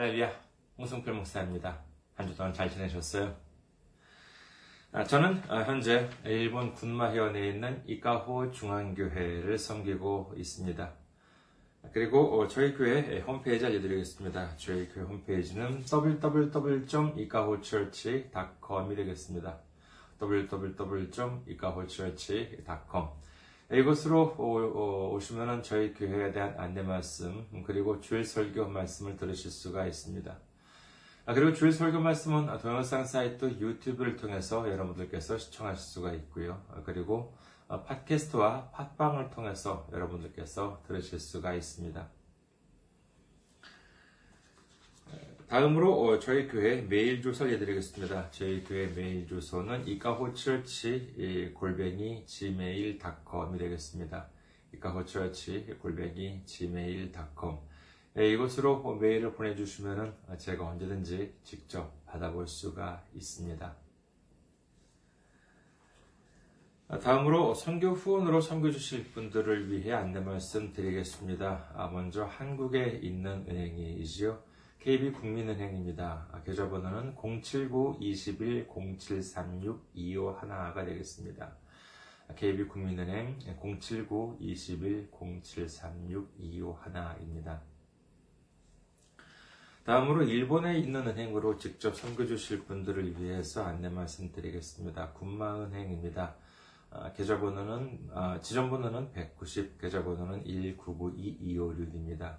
할렐루야, 홍승필 목사입니다. 한 주 동안 잘 지내셨어요? 아, 저는 아, 현재 일본 군마현에 있는 이카호 중앙교회를 섬기고 있습니다. 그리고 어, 저희 교회 홈페이지 알려드리겠습니다. 저희 교회 홈페이지는 www.ikahochurch.com이 되겠습니다. www.ikahochurch.com 이곳으로 오시면 저희 교회에 대한 안내 말씀 그리고 주일 설교 말씀을 들으실 수가 있습니다. 아, 그리고 주일 설교 말씀은 동영상 사이트 유튜브를 통해서 여러분들께서 시청하실 수가 있고요. 아, 그리고 어, 팟캐스트와 팟빵을 통해서 여러분들께서 들으실 수가 있습니다. 다음으로 어, 저희 교회 메일 주소 알려드리겠습니다. 저희 교회 메일 주소는 이카호처치 골뱅이 gmail.com이 되겠습니다. 이카호처치 골뱅이 gmail.com 이곳으로 메일을 보내주시면 제가 언제든지 직접 받아볼 수가 있습니다. 다음으로 선교 후원으로 선교 주실 분들을 위해 안내 말씀 드리겠습니다. 아, 먼저 한국에 있는 은행이지요. KB국민은행입니다. 아, 계좌번호는 079-21-0736-251가 되겠습니다. KB국민은행 079-21-0736-251입니다. 다음으로 일본에 있는 은행으로 직접 선교 주실 분들을 위해서 안내 말씀드리겠습니다. 군마은행입니다. 아, 계좌번호는 아, 지점번호는 190, 계좌번호는 1992256입니다.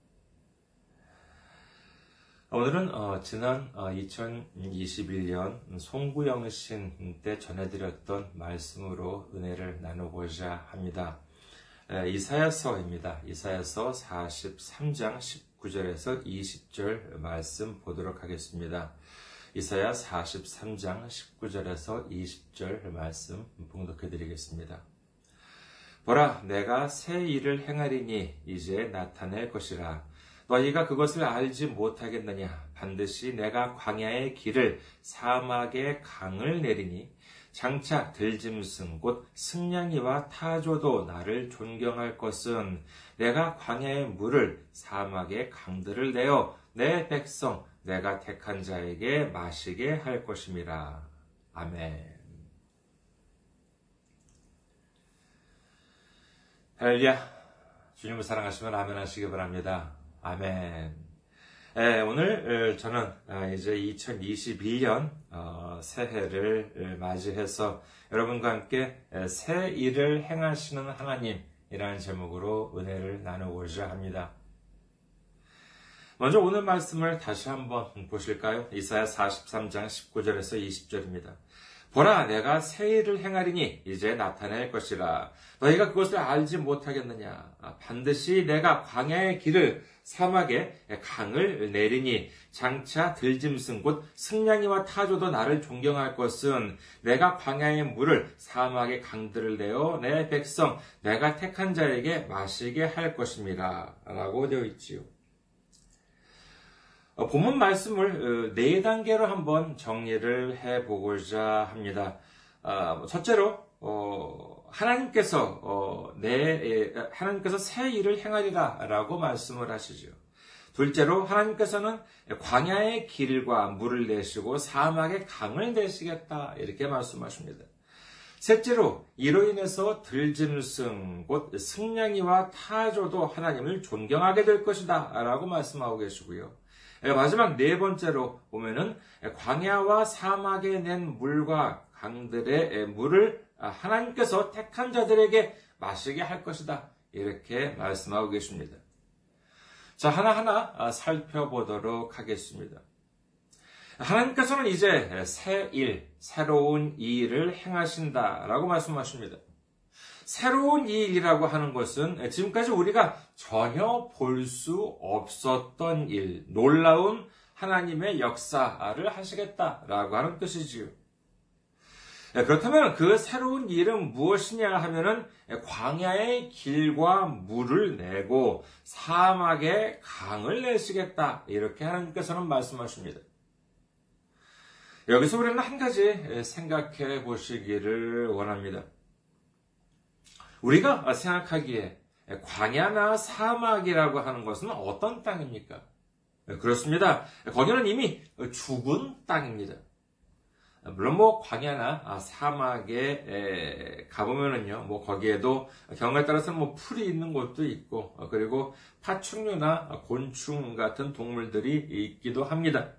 오늘은 어, 지난 어, 2021년 송구영신 때 전해드렸던 말씀으로 은혜를 나누고자 합니다. 에, 이사야서입니다. 이사야서 43장 19절에서 20절 말씀 보도록 하겠습니다. 이사야 43장 19절에서 20절 말씀 봉독해 드리겠습니다. 보라, 내가 새 일을 행하리니 이제 나타낼 것이라. 너희가 그것을 알지 못하겠느냐? 반드시 내가 광야의 길을 사막의 강을 내리니 장차 들짐승 곧 승냥이와 타조도 나를 존경할 것은 내가 광야의 물을 사막의 강들을 내어 내 백성 내가 택한 자에게 마시게 할 것임이라. 아멘. 할렐루야. 주님을 사랑하시면 아멘 하시기 바랍니다. 아멘. 예, 오늘 저는 아, 이제 2022년 어, 새해를 맞이해서 여러분과 함께 새 일을 행하시는 하나님이라는 제목으로 은혜를 나누고자 합니다. 먼저 오늘 말씀을 다시 한번 보실까요? 이사야 43장 19절에서 20절입니다. 보라, 내가 새 일을 행하리니 이제 나타낼 것이라. 너희가 그것을 알지 못하겠느냐? 아, 반드시 내가 광야의 길을 사막에 강을 내리니 장차 들짐승 곧 승냥이와 타조도 나를 존경할 것은 내가 광야의 물을 사막의 강들을 내어 내 백성 내가 택한 자에게 마시게 할 것입니다. 라고 되어 있지요. 어, 본문 말씀을 어, 네 단계로 한번 정리를 해 보고자 합니다. 아, 첫째로 어, 하나님께서 내 하나님께서 새 일을 행하리라라고 말씀을 하시죠. 둘째로 하나님께서는 광야의 길과 물을 내시고 사막의 강을 내시겠다 이렇게 말씀하십니다. 셋째로 이로 인해서 들짐승 곧 승냥이와 타조도 하나님을 존경하게 될 것이다 라고 말씀하고 계시고요. 마지막 네 번째로 보면은 광야와 사막에 낸 물과 강들의 물을 하나님께서 택한 자들에게 마시게 할 것이다. 이렇게 말씀하고 계십니다. 자, 하나하나 살펴보도록 하겠습니다. 하나님께서는 이제 새 일, 새로운 일을 행하신다 라고 말씀하십니다. 새로운 일이라고 하는 것은 지금까지 우리가 전혀 볼 수 없었던 일, 놀라운 하나님의 역사를 하시겠다라고 하는 뜻이지요. 예, 그렇다면 그 새로운 일은 무엇이냐 하면은 광야의 길과 물을 내고 사막에 강을 내시겠다. 이렇게 하나님께서는 말씀하십니다. 여기서 우리는 한 가지 생각해 보시기를 원합니다. 우리가 생각하기에 광야나 사막이라고 하는 것은 어떤 땅입니까? 그렇습니다. 거기는 이미 죽은 땅입니다. 물론 뭐 광야나 아, 사막에 가보면은요, 뭐 거기에도 경우에 따라서는 뭐 풀이 있는 곳도 있고, 어, 그리고 파충류나 곤충 같은 동물들이 있기도 합니다.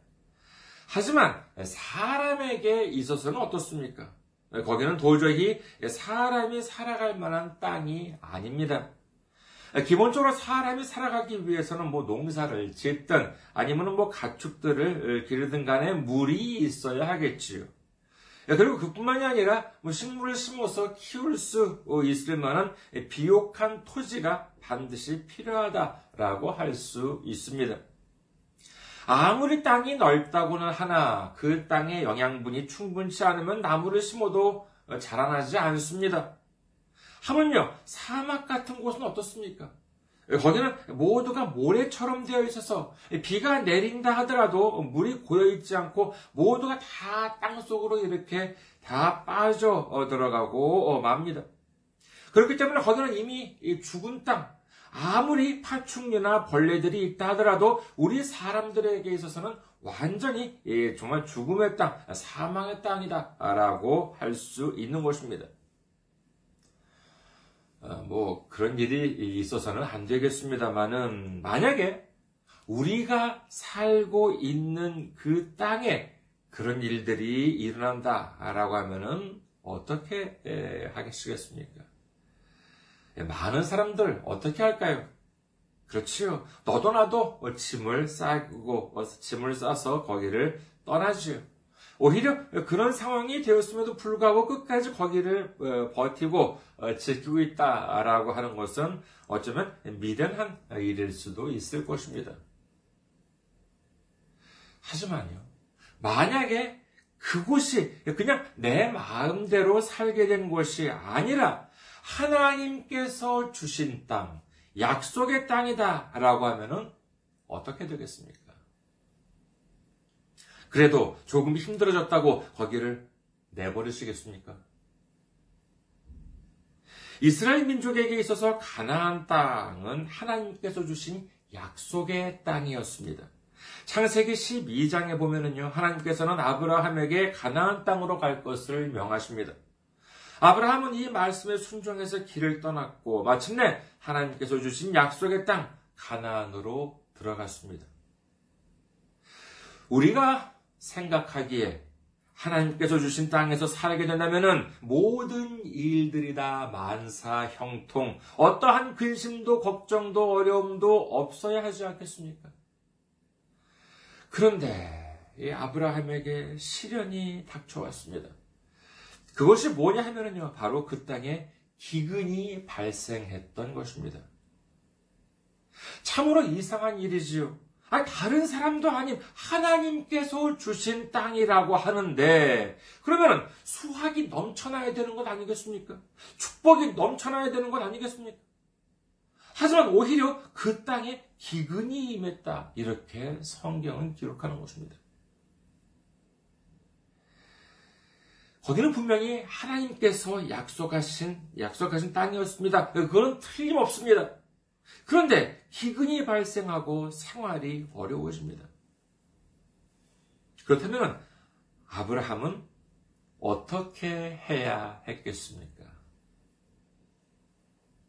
하지만 사람에게 있어서는 어떻습니까? 거기는 도저히 사람이 살아갈 만한 땅이 아닙니다. 기본적으로 사람이 살아가기 위해서는 뭐 농사를 짓든 아니면 뭐 가축들을 기르든 간에 물이 있어야 하겠지요. 그리고 그뿐만이 아니라 뭐 식물을 심어서 키울 수 있을 만한 비옥한 토지가 반드시 필요하다라고 할 수 있습니다. 아무리 땅이 넓다고는 하나 그 땅의 영양분이 충분치 않으면 나무를 심어도 자라나지 않습니다. 하물며 사막 같은 곳은 어떻습니까? 거기는 모두가 모래처럼 되어 있어서 비가 내린다 하더라도 물이 고여 있지 않고 모두가 다 땅 속으로 이렇게 다 빠져 들어가고 맙니다. 그렇기 때문에 거기는 이미 죽은 땅, 아무리 파충류나 벌레들이 있다 하더라도 우리 사람들에게 있어서는 완전히 정말 죽음의 땅, 사망의 땅이다라고 할 수 있는 것입니다. 어, 뭐 그런 일이 있어서는 안 되겠습니다만은 만약에 우리가 살고 있는 그 땅에 그런 일들이 일어난다라고 하면은 어떻게 하겠습니까? 많은 사람들 어떻게 할까요? 그렇지요. 너도 나도 짐을 싸고 짐을 싸서 거기를 떠나지요. 오히려 그런 상황이 되었음에도 불구하고 끝까지 거기를 어, 버티고 어, 지키고 있다라고 하는 것은 어쩌면 미련한 일일 수도 있을 것입니다. 하지만요, 만약에 그곳이 그냥 내 마음대로 살게 된 것이 아니라 하나님께서 주신 땅, 약속의 땅이다라고 하면은 어떻게 되겠습니까? 그래도 조금 힘들어졌다고 거기를 내버리시겠습니까? 이스라엘 민족에게 있어서 가나안 땅은 하나님께서 주신 약속의 땅이었습니다. 창세기 12장에 보면은요, 하나님께서는 아브라함에게 가나안 땅으로 갈 것을 명하십니다. 아브라함은 이 말씀에 순종해서 길을 떠났고, 마침내 하나님께서 주신 약속의 땅, 가나안으로 들어갔습니다. 우리가 생각하기에 하나님께서 주신 땅에서 살게 된다면 모든 일들이 다 만사 형통, 어떠한 근심도 걱정도 어려움도 없어야 하지 않겠습니까? 그런데 이 아브라함에게 시련이 닥쳐왔습니다. 그것이 뭐냐 하면요, 바로 그 땅에 기근이 발생했던 것입니다. 참으로 이상한 일이지요. 다른 사람도 아닌 하나님께서 주신 땅이라고 하는데, 그러면 수확이 넘쳐나야 되는 것 아니겠습니까? 축복이 넘쳐나야 되는 것 아니겠습니까? 하지만 오히려 그 땅에 기근이 임했다. 이렇게 성경은 기록하는 것입니다. 거기는 분명히 하나님께서 약속하신, 약속하신 땅이었습니다. 그건 틀림없습니다. 그런데 기근이 발생하고 생활이 어려워집니다. 그렇다면 아브라함은 어떻게 해야 했겠습니까?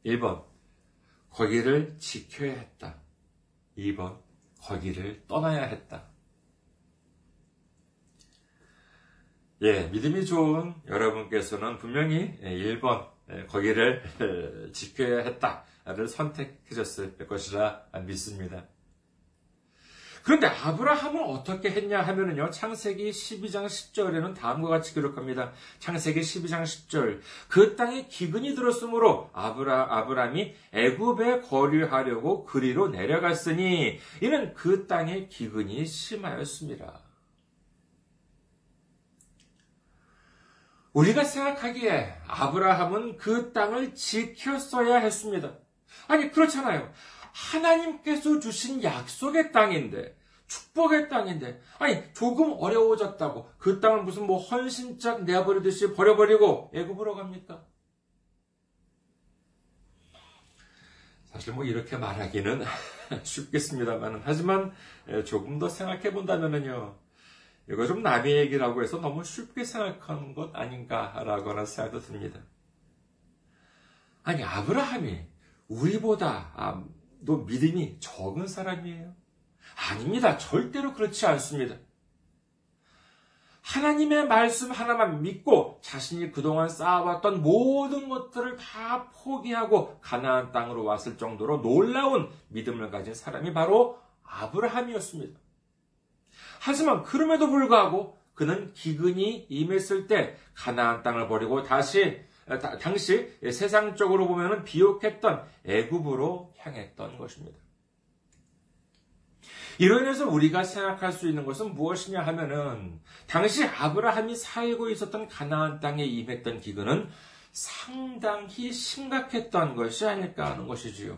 1번, 거기를 지켜야 했다. 2번, 거기를 떠나야 했다. 예, 믿음이 좋은 여러분께서는 분명히 1번, 예, 거기를 지켜야 했다. 를 선택해줬을 것이라 믿습니다. 그런데 아브라함은 어떻게 했냐 하면은요, 창세기 12장 10절에는 다음과 같이 기록합니다. 창세기 12장 10절. 그 땅에 기근이 들었으므로 아브라, 아브람이 애굽에 거류하려고 그리로 내려갔으니, 이는 그 땅에 기근이 심하였습니다. 우리가 생각하기에 아브라함은 그 땅을 지켰어야 했습니다. 아니, 그렇잖아요. 하나님께서 주신 약속의 땅인데, 축복의 땅인데, 아니, 조금 어려워졌다고 그 땅을 무슨 뭐 헌신짝 내버리듯이 버려버리고 애굽으로 갑니까? 사실 뭐 이렇게 말하기는 쉽겠습니다만, 하지만 조금 더 생각해 본다면요. 이거 좀 남의 얘기라고 해서 너무 쉽게 생각하는 것 아닌가라고 하는 생각도 듭니다. 아니, 아브라함이 우리보다 아, 또 믿음이 적은 사람이에요? 아닙니다. 절대로 그렇지 않습니다. 하나님의 말씀 하나만 믿고 자신이 그동안 쌓아왔던 모든 것들을 다 포기하고 가나안 땅으로 왔을 정도로 놀라운 믿음을 가진 사람이 바로 아브라함이었습니다. 하지만 그럼에도 불구하고 그는 기근이 임했을 때 가나안 땅을 버리고 다시 당시 세상적으로 보면 비옥했던 애굽으로 향했던 것입니다. 이로 인해서 우리가 생각할 수 있는 것은 무엇이냐 하면은 당시 아브라함이 살고 있었던 가나안 땅에 임했던 기근은 상당히 심각했던 것이 아닐까 하는 것이지요.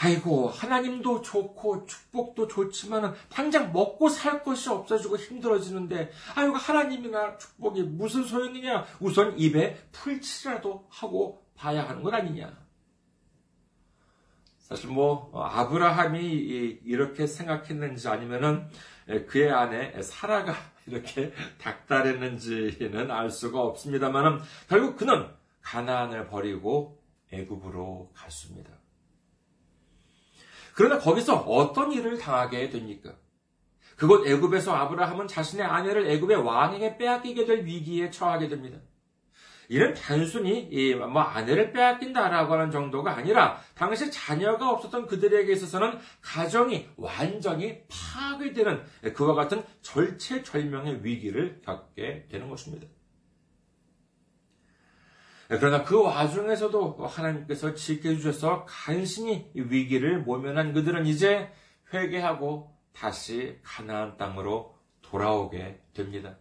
아이고, 하나님도 좋고 축복도 좋지만 당장 먹고 살 것이 없어지고 힘들어지는데, 아이고, 하나님이나 축복이 무슨 소용이냐? 우선 입에 풀칠이라도 하고 봐야 하는 것 아니냐? 사실 뭐 어, 아브라함이 이렇게 생각했는지 아니면은 그의 아내 사라가 이렇게 닥달했는지는 알 수가 없습니다만은 결국 그는 가나안을 버리고 애굽으로 갔습니다. 그러나 거기서 어떤 일을 당하게 됩니까? 그곳 애굽에서 아브라함은 자신의 아내를 애굽의 왕에게 빼앗기게 될 위기에 처하게 됩니다. 이는 단순히 뭐 아내를 빼앗긴다라고 하는 정도가 아니라 당시 자녀가 없었던 그들에게 있어서는 가정이 완전히 파괴 되는 그와 같은 절체절명의 위기를 겪게 되는 것입니다. 그러나 그 와중에서도 하나님께서 지켜주셔서 간신히 위기를 모면한 그들은 이제 회개하고 다시 가나안 땅으로 돌아오게 됩니다.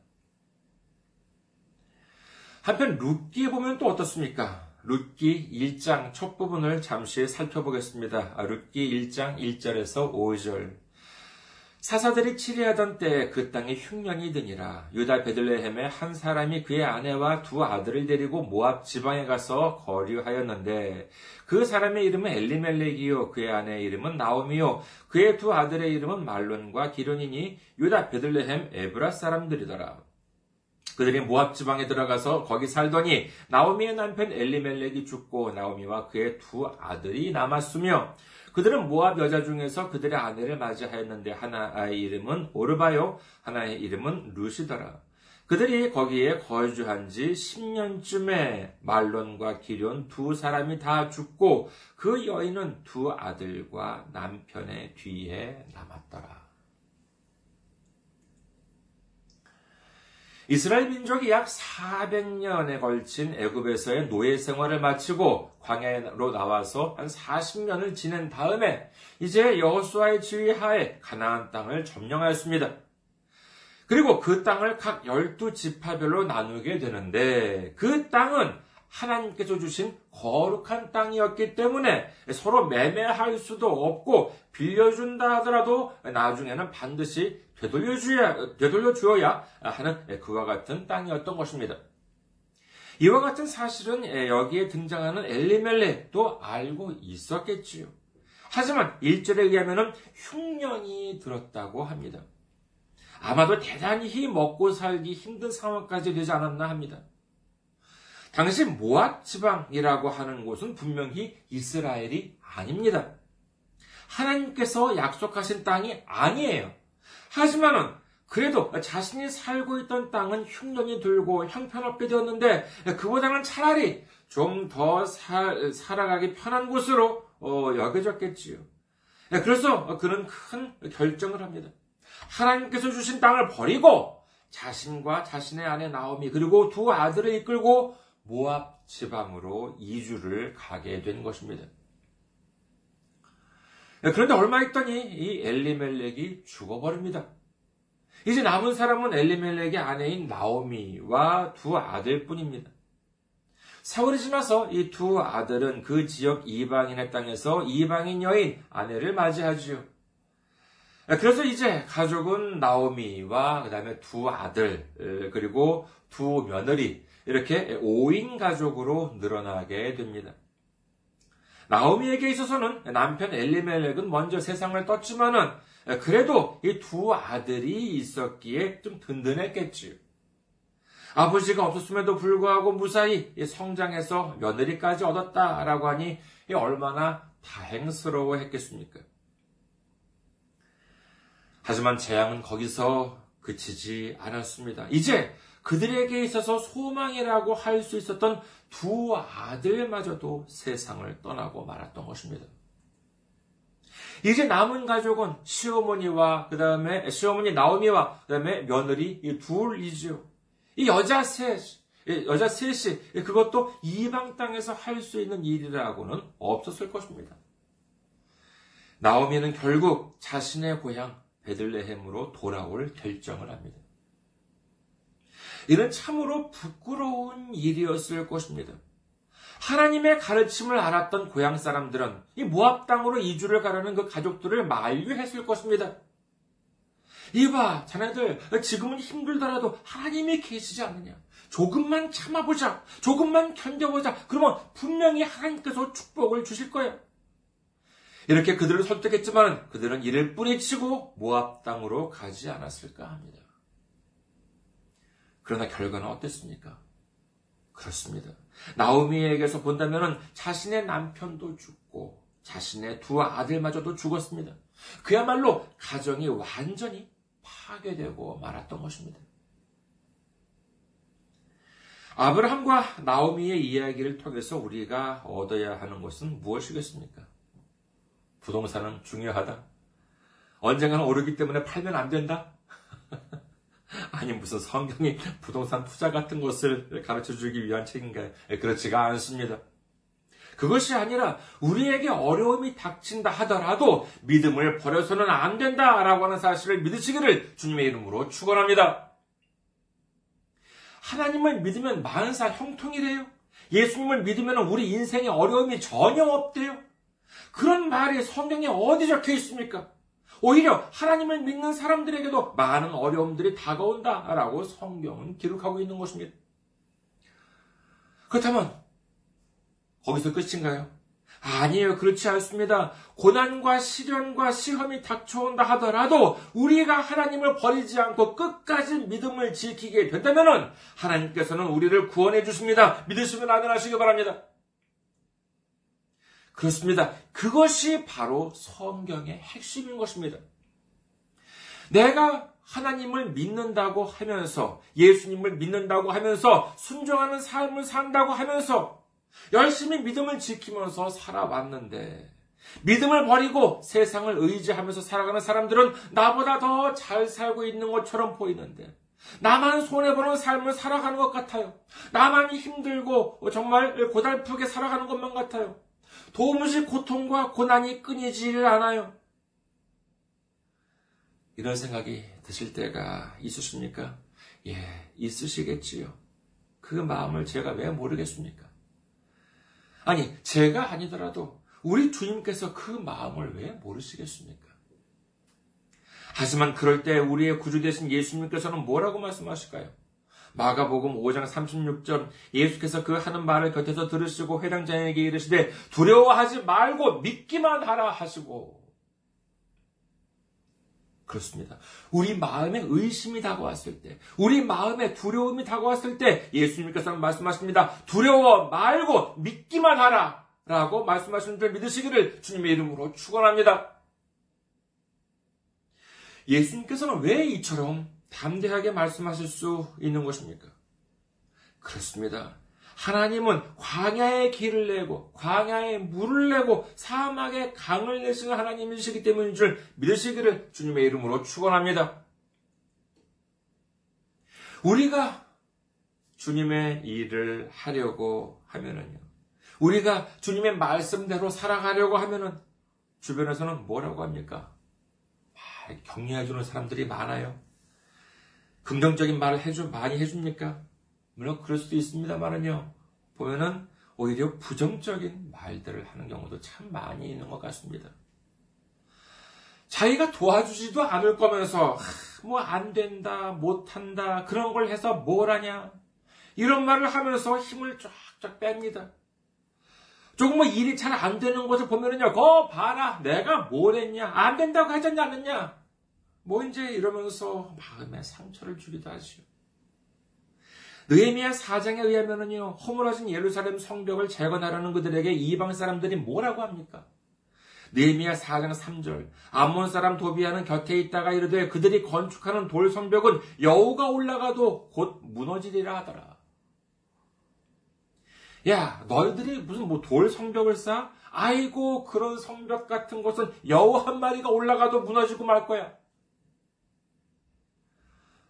한편 룻기에 보면 또 어떻습니까? 룻기 1장 첫 부분을 잠시 살펴보겠습니다. 아, 룻기 1장 1절에서 5절. 사사들이 치리하던 때에 그 땅에 흉년이 드니라. 유다 베들레헴에 한 사람이 그의 아내와 두 아들을 데리고 모압 지방에 가서 거류하였는데 그 사람의 이름은 엘리멜렉이요 그의 아내의 이름은 나오미요 그의 두 아들의 이름은 말론과 기론이니 유다 베들레헴 에브라 사람들이더라. 그들이 모압 지방에 들어가서 거기 살더니 나오미의 남편 엘리멜렉이 죽고 나오미와 그의 두 아들이 남았으며 그들은 모압 여자 중에서 그들의 아내를 맞이하였는데 하나의 이름은 오르바요 하나의 이름은 루시더라. 그들이 거기에 거주한 지 10년쯤에 말론과 기련 두 사람이 다 죽고 그 여인은 두 아들과 남편의 뒤에 남았더라. 이스라엘 민족이 약 400년에 걸친 애굽에서의 노예 생활을 마치고 광야로 나와서 한 40년을 지낸 다음에 이제 여호수아의 지휘하에 가나안 땅을 점령하였습니다. 그리고 그 땅을 각 열두 지파별로 나누게 되는데 그 땅은 하나님께서 주신 거룩한 땅이었기 때문에 서로 매매할 수도 없고 빌려준다 하더라도 나중에는 반드시 되돌려주어야, 되돌려주어야 하는 그와 같은 땅이었던 것입니다. 이와 같은 사실은 여기에 등장하는 엘리멜렉도 알고 있었겠지요. 하지만 1절에 의하면 흉년이 들었다고 합니다. 아마도 대단히 먹고 살기 힘든 상황까지 되지 않았나 합니다. 당시 모압 지방이라고 하는 곳은 분명히 이스라엘이 아닙니다. 하나님께서 약속하신 땅이 아니에요. 하지만은 그래도 자신이 살고 있던 땅은 흉년이 들고 형편없게 되었는데 그보다는 차라리 좀 더 살아가기 편한 곳으로 어, 여겨졌겠지요. 그래서 그는 큰 결정을 합니다. 하나님께서 주신 땅을 버리고 자신과 자신의 아내 나오미 그리고 두 아들을 이끌고 모압 지방으로 이주를 가게 된 것입니다. 그런데 얼마 있더니 이 엘리멜렉이 죽어버립니다. 이제 남은 사람은 엘리멜렉의 아내인 나오미와 두 아들뿐입니다. 세월이 지나서 이 두 아들은 그 지역 이방인의 땅에서 이방인 여인 아내를 맞이하지요. 그래서 이제 가족은 나오미와 그 다음에 두 아들 그리고 두 며느리 이렇게 5인 가족으로 늘어나게 됩니다. 나오미에게 있어서는 남편 엘리멜렉은 먼저 세상을 떴지만은 그래도 이 두 아들이 있었기에 좀 든든했겠지요. 아버지가 없었음에도 불구하고 무사히 성장해서 며느리까지 얻었다라고 하니 얼마나 다행스러워 했겠습니까? 하지만 재앙은 거기서 그치지 않았습니다. 이제 그들에게 있어서 소망이라고 할 수 있었던 두 아들마저도 세상을 떠나고 말았던 것입니다. 이제 남은 가족은 시어머니와 그 다음에 시어머니 나오미와 그 다음에 며느리 이 둘이지요. 이 여자 셋, 여자 셋이 그것도 이방 땅에서 할 수 있는 일이라고는 없었을 것입니다. 나오미는 결국 자신의 고향 베들레헴으로 돌아올 결정을 합니다. 이는 참으로 부끄러운 일이었을 것입니다. 하나님의 가르침을 알았던 고향 사람들은 이 모압 땅으로 이주를 가려는 그 가족들을 만류했을 것입니다. 이봐, 자네들 지금은 힘들더라도 하나님이 계시지 않느냐? 조금만 참아보자. 조금만 견뎌보자. 그러면 분명히 하나님께서 축복을 주실 거야. 이렇게 그들을 설득했지만 그들은 이를 뿌리치고 모압 땅으로 가지 않았을까 합니다. 그러나 결과는 어땠습니까? 그렇습니다. 나오미에게서 본다면 자신의 남편도 죽고 자신의 두 아들마저도 죽었습니다. 그야말로 가정이 완전히 파괴되고 말았던 것입니다. 아브라함과 나오미의 이야기를 통해서 우리가 얻어야 하는 것은 무엇이겠습니까? 부동산은 중요하다. 언젠가는 오르기 때문에 팔면 안 된다. 아니 무슨 성경이 부동산 투자 같은 것을 가르쳐 주기 위한 책인가요? 예, 그렇지가 않습니다. 그것이 아니라 우리에게 어려움이 닥친다 하더라도 믿음을 버려서는 안 된다라고 하는 사실을 믿으시기를 주님의 이름으로 축원합니다. 하나님을 믿으면 만사 형통이래요. 예수님을 믿으면 우리 인생에 어려움이 전혀 없대요. 그런 말이 성경에 어디 적혀 있습니까? 오히려 하나님을 믿는 사람들에게도 많은 어려움들이 다가온다라고 성경은 기록하고 있는 것입니다. 그렇다면 거기서 끝인가요? 아니에요. 그렇지 않습니다. 고난과 시련과 시험이 닥쳐온다 하더라도 우리가 하나님을 버리지 않고 끝까지 믿음을 지키게 된다면 하나님께서는 우리를 구원해 주십니다. 믿으시면 아멘 하시기 바랍니다. 그렇습니다. 그것이 바로 성경의 핵심인 것입니다. 내가 하나님을 믿는다고 하면서, 예수님을 믿는다고 하면서, 순종하는 삶을 산다고 하면서, 열심히 믿음을 지키면서 살아왔는데, 믿음을 버리고 세상을 의지하면서 살아가는 사람들은 나보다 더 잘 살고 있는 것처럼 보이는데, 나만 손해보는 삶을 살아가는 것 같아요. 나만 힘들고 정말 고달프게 살아가는 것만 같아요. 도무지 고통과 고난이 끊이지를 않아요. 이런 생각이 드실 때가 있으십니까? 예, 있으시겠지요. 그 마음을 제가 왜 모르겠습니까? 아니, 제가 아니더라도 우리 주님께서 그 마음을 왜 모르시겠습니까? 하지만 그럴 때 우리의 구주 되신 예수님께서는 뭐라고 말씀하실까요? 마가복음 5장 36절 예수께서 그 하는 말을 곁에서 들으시고 회당장에게 이르시되 두려워하지 말고 믿기만 하라 하시고 그렇습니다. 우리 마음에 의심이 다가왔을 때, 우리 마음에 두려움이 다가왔을 때 예수님께서 말씀하십니다. 두려워 말고 믿기만 하라 라고 말씀하시는 줄 믿으시기를 주님의 이름으로 축원합니다. 예수님께서는 왜 이처럼 담대하게 말씀하실 수 있는 것입니까? 그렇습니다. 하나님은 광야의 길을 내고 광야에 물을 내고 사막에 강을 내시는 하나님이시기 때문인 줄 믿으시기를 주님의 이름으로 축원합니다. 우리가 주님의 일을 하려고 하면은요. 우리가 주님의 말씀대로 살아가려고 하면은 주변에서는 뭐라고 합니까? 격려해주는 사람들이 많아요. 긍정적인 말을 해주, 많이 해줍니까? 물론 그럴 수도 있습니다만은요, 보면은 오히려 부정적인 말들을 하는 경우도 참 많이 있는 것 같습니다. 자기가 도와주지도 않을 거면서, 뭐 안 된다, 못 한다, 그런 걸 해서 뭘 하냐. 이런 말을 하면서 힘을 쫙쫙 뺍니다. 조금 뭐 일이 잘 안 되는 것을 보면은요, 거 봐라, 내가 뭘 했냐, 안 된다고 하지 않느냐. 뭐 이제 이러면서 마음에 상처를 주기도 하죠. 느헤미야 사장에 의하면은요, 허물어진 예루살렘 성벽을 재건하려는 그들에게 이방 사람들이 뭐라고 합니까? 느헤미야 4장 3절 암몬 사람 도비아는 곁에 있다가 이르되 그들이 건축하는 돌 성벽은 여우가 올라가도 곧 무너지리라 하더라. 야, 너희들이 무슨 뭐 돌 성벽을 쌓아? 아이고, 그런 성벽 같은 것은 여우 한 마리가 올라가도 무너지고 말 거야.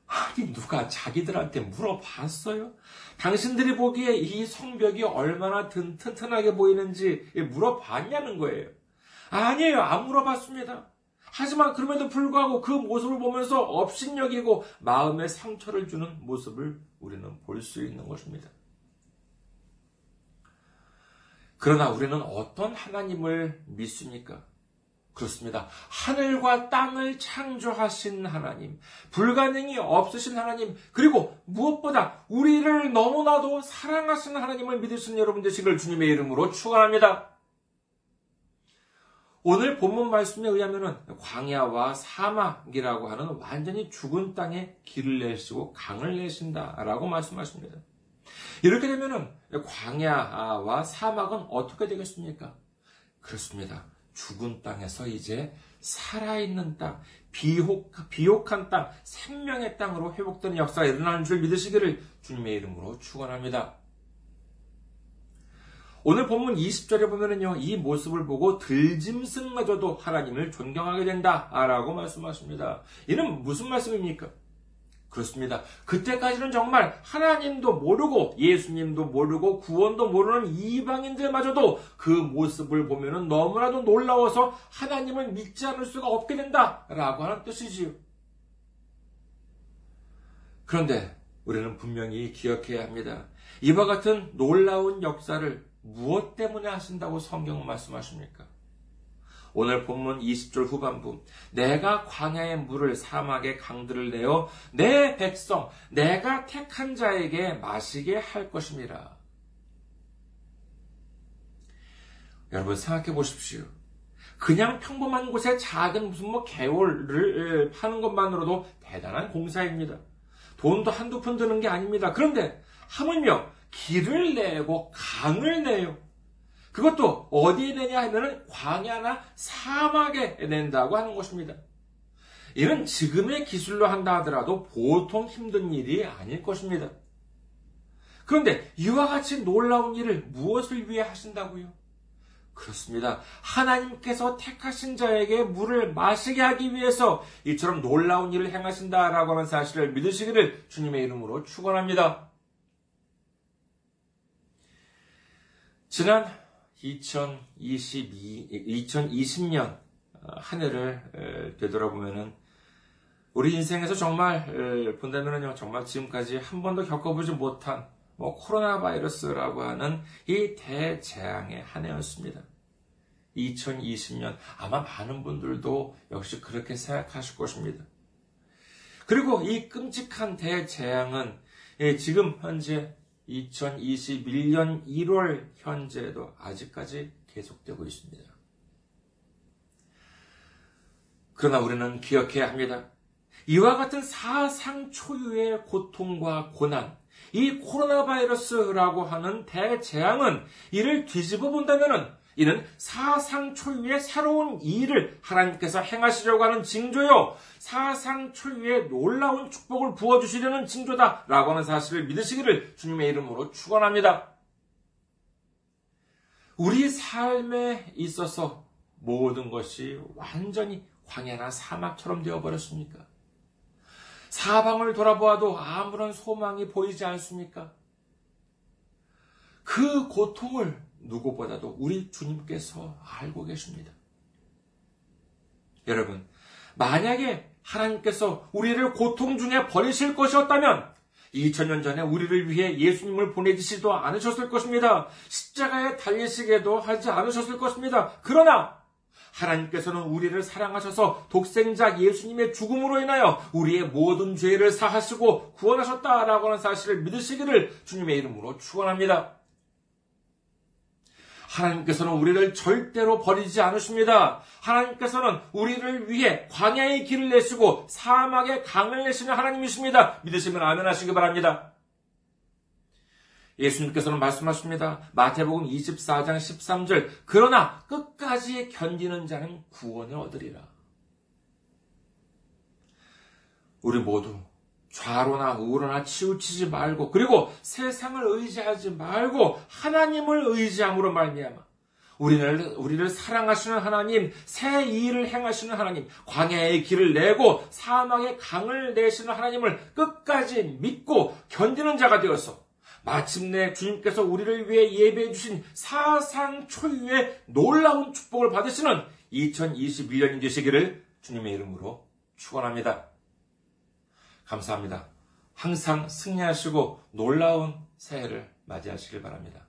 아니, 누가 자기들한테 물어봤어요? 당신들이 보기에 이 성벽이 얼마나 든, 튼튼하게 보이는지 물어봤냐는 거예요. 아니에요. 안 물어봤습니다. 하지만 그럼에도 불구하고 그 모습을 보면서 업신여기고 마음에 상처를 주는 모습을 우리는 볼 수 있는 것입니다. 그러나 우리는 어떤 하나님을 믿습니까? 그렇습니다. 하늘과 땅을 창조하신 하나님, 불가능이 없으신 하나님, 그리고 무엇보다 우리를 너무나도 사랑하시는 하나님을 있는 여러분 되시길 주님의 이름으로 축원합니다. 오늘 본문 말씀에 의하면 광야와 사막이라고 하는 완전히 죽은 땅에 길을 내시고 강을 내신다라고 말씀하십니다. 이렇게 되면 광야와 사막은 어떻게 되겠습니까? 그렇습니다. 죽은 땅에서 이제 살아있는 땅, 비옥, 비옥한 땅, 생명의 땅으로 회복되는 역사가 일어나는 줄 믿으시기를 주님의 이름으로 축원합니다. 오늘 본문 20절에 보면은요, 이 모습을 보고 들짐승마저도 하나님을 존경하게 된다 라고 말씀하십니다. 이는 무슨 말씀입니까? 그렇습니다. 그때까지는 정말 하나님도 모르고 예수님도 모르고 구원도 모르는 이방인들마저도 그 모습을 보면은 너무나도 놀라워서 하나님을 믿지 않을 수가 없게 된다라고 하는 뜻이지요. 그런데 우리는 분명히 기억해야 합니다. 이와 같은 놀라운 역사를 무엇 때문에 하신다고 성경은 말씀하십니까? 오늘 본문 20절 후반부 내가 광야의 물을 사막의 강들을 내어 내 백성 내가 택한 자에게 마시게 할 것입니다. 여러분 생각해 보십시오. 그냥 평범한 곳에 작은 무슨 뭐 개월을 파는 것만으로도 대단한 공사입니다. 돈도 한두 푼 드는 게 아닙니다. 그런데 하물며 길을 내고 강을 내요. 그것도 어디에 내냐 하면은 광야나 사막에 낸다고 하는 것입니다. 이는 지금의 기술로 한다 하더라도 보통 힘든 일이 아닐 것입니다. 그런데 이와 같이 놀라운 일을 무엇을 위해 하신다고요? 그렇습니다. 하나님께서 택하신 자에게 물을 마시게 하기 위해서 이처럼 놀라운 일을 행하신다라고 하는 사실을 믿으시기를 주님의 이름으로 축원합니다. 지난 2022, 2020년 한 해를 되돌아보면은 우리 인생에서 정말 본다면은요 정말 지금까지 한 번도 겪어보지 못한 뭐 코로나 바이러스라고 하는 이 대재앙의 한 해였습니다. 2020년 아마 많은 분들도 역시 그렇게 생각하실 것입니다. 그리고 이 끔찍한 대재앙은 지금 현재 2021년 1월 현재도 아직까지 계속되고 있습니다. 그러나 우리는 기억해야 합니다. 이와 같은 사상 초유의 고통과 고난, 이 코로나 바이러스라고 하는 대재앙은 이를 뒤집어 본다면 이는 사상 초유의 새로운 일을 하나님께서 행하시려고 하는 징조요. 사상 초유의 놀라운 축복을 부어주시려는 징조다라고 하는 사실을 믿으시기를 주님의 이름으로 축원합니다. 우리 삶에 있어서 모든 것이 완전히 광야나 사막처럼 되어버렸습니까? 사방을 돌아보아도 아무런 소망이 보이지 않습니까? 그 고통을 누구보다도 우리 주님께서 알고 계십니다. 여러분, 만약에 하나님께서 우리를 고통 중에 버리실 것이었다면 2000년 전에 우리를 위해 예수님을 보내주시도 않으셨을 것입니다. 십자가에 달리시게도 하지 않으셨을 것입니다. 그러나 하나님께서는 우리를 사랑하셔서 독생자 예수님의 죽음으로 인하여 우리의 모든 죄를 사하시고 구원하셨다라고 하는 사실을 믿으시기를 주님의 이름으로 축원합니다. 하나님께서는 우리를 절대로 버리지 않으십니다. 하나님께서는 우리를 위해 광야의 길을 내시고 사막의 강을 내시는 하나님이십니다. 믿으시면 아멘 하시기 바랍니다. 예수님께서는 말씀하십니다. 마태복음 24장 13절. 그러나 끝까지 견디는 자는 구원을 얻으리라. 우리 모두 좌로나 우로나 치우치지 말고 그리고 세상을 의지하지 말고 하나님을 의지함으로 말미암아 우리를 우리를 사랑하시는 하나님, 새 일을 행하시는 하나님, 광야의 길을 내고 사망의 강을 내시는 하나님을 끝까지 믿고 견디는 자가 되어서 마침내 주님께서 우리를 위해 예배해 주신 사상 초유의 놀라운 축복을 받으시는 2021년이 되시기를 주님의 이름으로 축원합니다. 감사합니다. 항상 승리하시고 놀라운 새해를 맞이하시길 바랍니다.